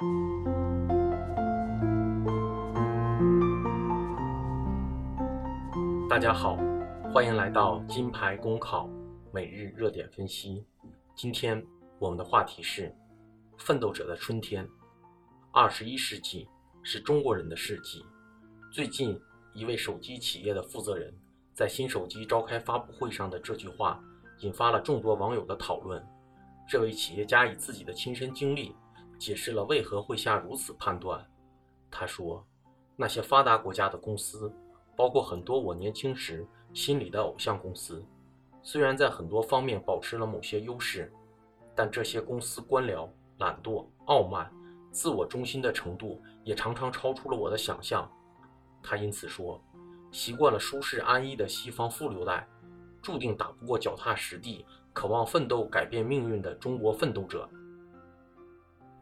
大家好，欢迎来到金牌公考每日热点分析。今天我们的话题是奋斗者的春天。二十一世纪是中国人的世纪。最近，一位手机企业的负责人在新手机召开发布会上的这句话，引发了众多网友的讨论。这位企业家以自己的亲身经历解释了为何会下如此判断。他说：“那些发达国家的公司。”包括很多我年轻时心里的偶像公司，虽然在很多方面保持了某些优势，但这些公司官僚、懒惰、傲慢、自我中心的程度也常常超出了我的想象。他因此说：“习惯了舒适安逸的西方富流代，注定打不过脚踏实地、渴望奋斗改变命运的中国奋斗者。”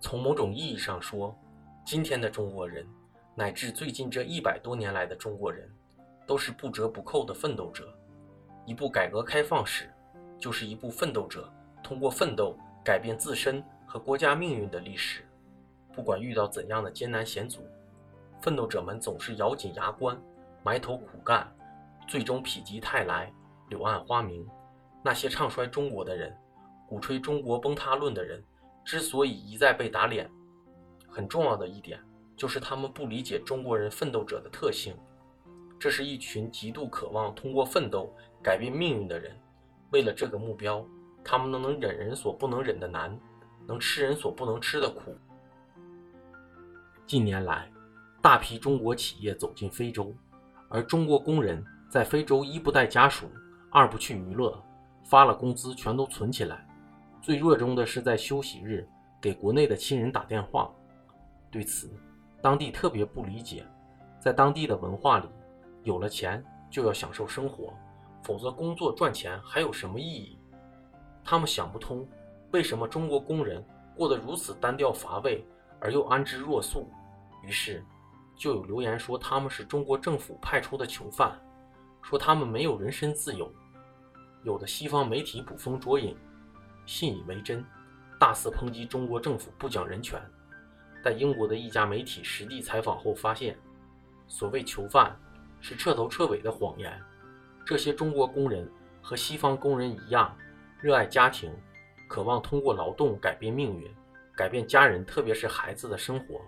从某种意义上说，今天的中国人，乃至最近这一百多年来的中国人。都是不折不扣的奋斗者。一部改革开放史，就是一部奋斗者通过奋斗改变自身和国家命运的历史。不管遇到怎样的艰难险阻，奋斗者们总是咬紧牙关，埋头苦干，最终否极泰来，柳暗花明。那些唱衰中国的人，鼓吹中国崩塌论的人，之所以一再被打脸，很重要的一点就是他们不理解中国人奋斗者的特性。这是一群极度渴望通过奋斗改变命运的人，为了这个目标，他们能能忍人所不能忍的难，能吃人所不能吃的苦。近年来，大批中国企业走进非洲，而中国工人在非洲一不带家属，二不去娱乐，发了工资全都存起来，最热衷的是在休息日给国内的亲人打电话。对此，当地特别不理解，在当地的文化里。有了钱就要享受生活，否则工作赚钱还有什么意义？他们想不通，为什么中国工人过得如此单调乏味而又安之若素？于是，就有留言说他们是中国政府派出的囚犯，说他们没有人身自由。有的西方媒体捕风捉影，信以为真，大肆抨击中国政府不讲人权。但英国的一家媒体实地采访后发现，所谓囚犯。是彻头彻尾的谎言。这些中国工人和西方工人一样，热爱家庭，渴望通过劳动改变命运，改变家人，特别是孩子的生活。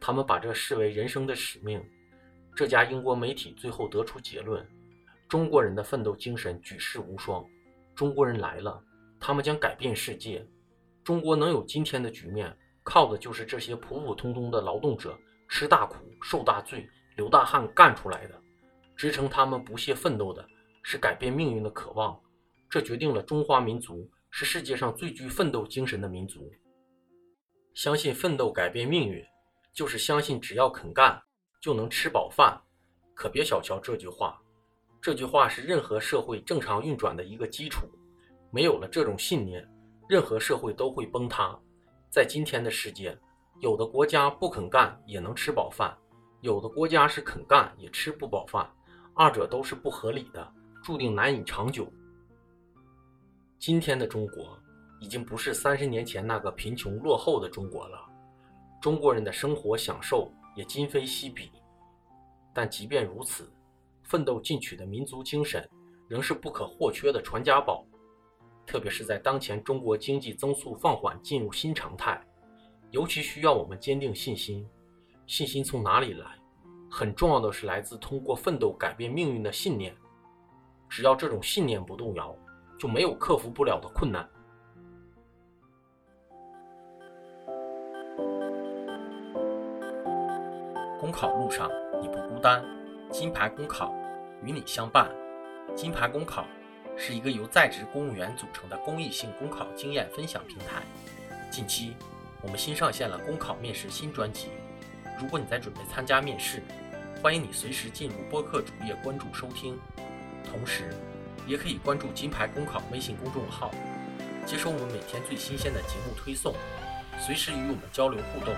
他们把这视为人生的使命。这家英国媒体最后得出结论：中国人的奋斗精神举世无双。中国人来了，他们将改变世界。中国能有今天的局面，靠的就是这些普普通通的劳动者吃大苦、受大罪。流大汗干出来的，支撑他们不懈奋斗的是改变命运的渴望，这决定了中华民族是世界上最具奋斗精神的民族。相信奋斗改变命运，就是相信只要肯干就能吃饱饭。可别小瞧这句话，这句话是任何社会正常运转的一个基础。没有了这种信念，任何社会都会崩塌。在今天的世界，有的国家不肯干也能吃饱饭。有的国家是肯干也吃不饱饭，二者都是不合理的，注定难以长久。今天的中国已经不是三十年前那个贫穷落后的中国了，中国人的生活享受也今非昔比。但即便如此，奋斗进取的民族精神仍是不可或缺的传家宝，特别是在当前中国经济增速放缓、进入新常态，尤其需要我们坚定信心。信心从哪里来？很重要的是来自通过奋斗改变命运的信念。只要这种信念不动摇，就没有克服不了的困难。公考路上你不孤单，金牌公考与你相伴。金牌公考是一个由在职公务员组成的公益性公考经验分享平台。近期，我们新上线了公考面试新专辑。如果你在准备参加面试，欢迎你随时进入播客主页关注收听，同时也可以关注金牌公考微信公众号，接收我们每天最新鲜的节目推送，随时与我们交流互动。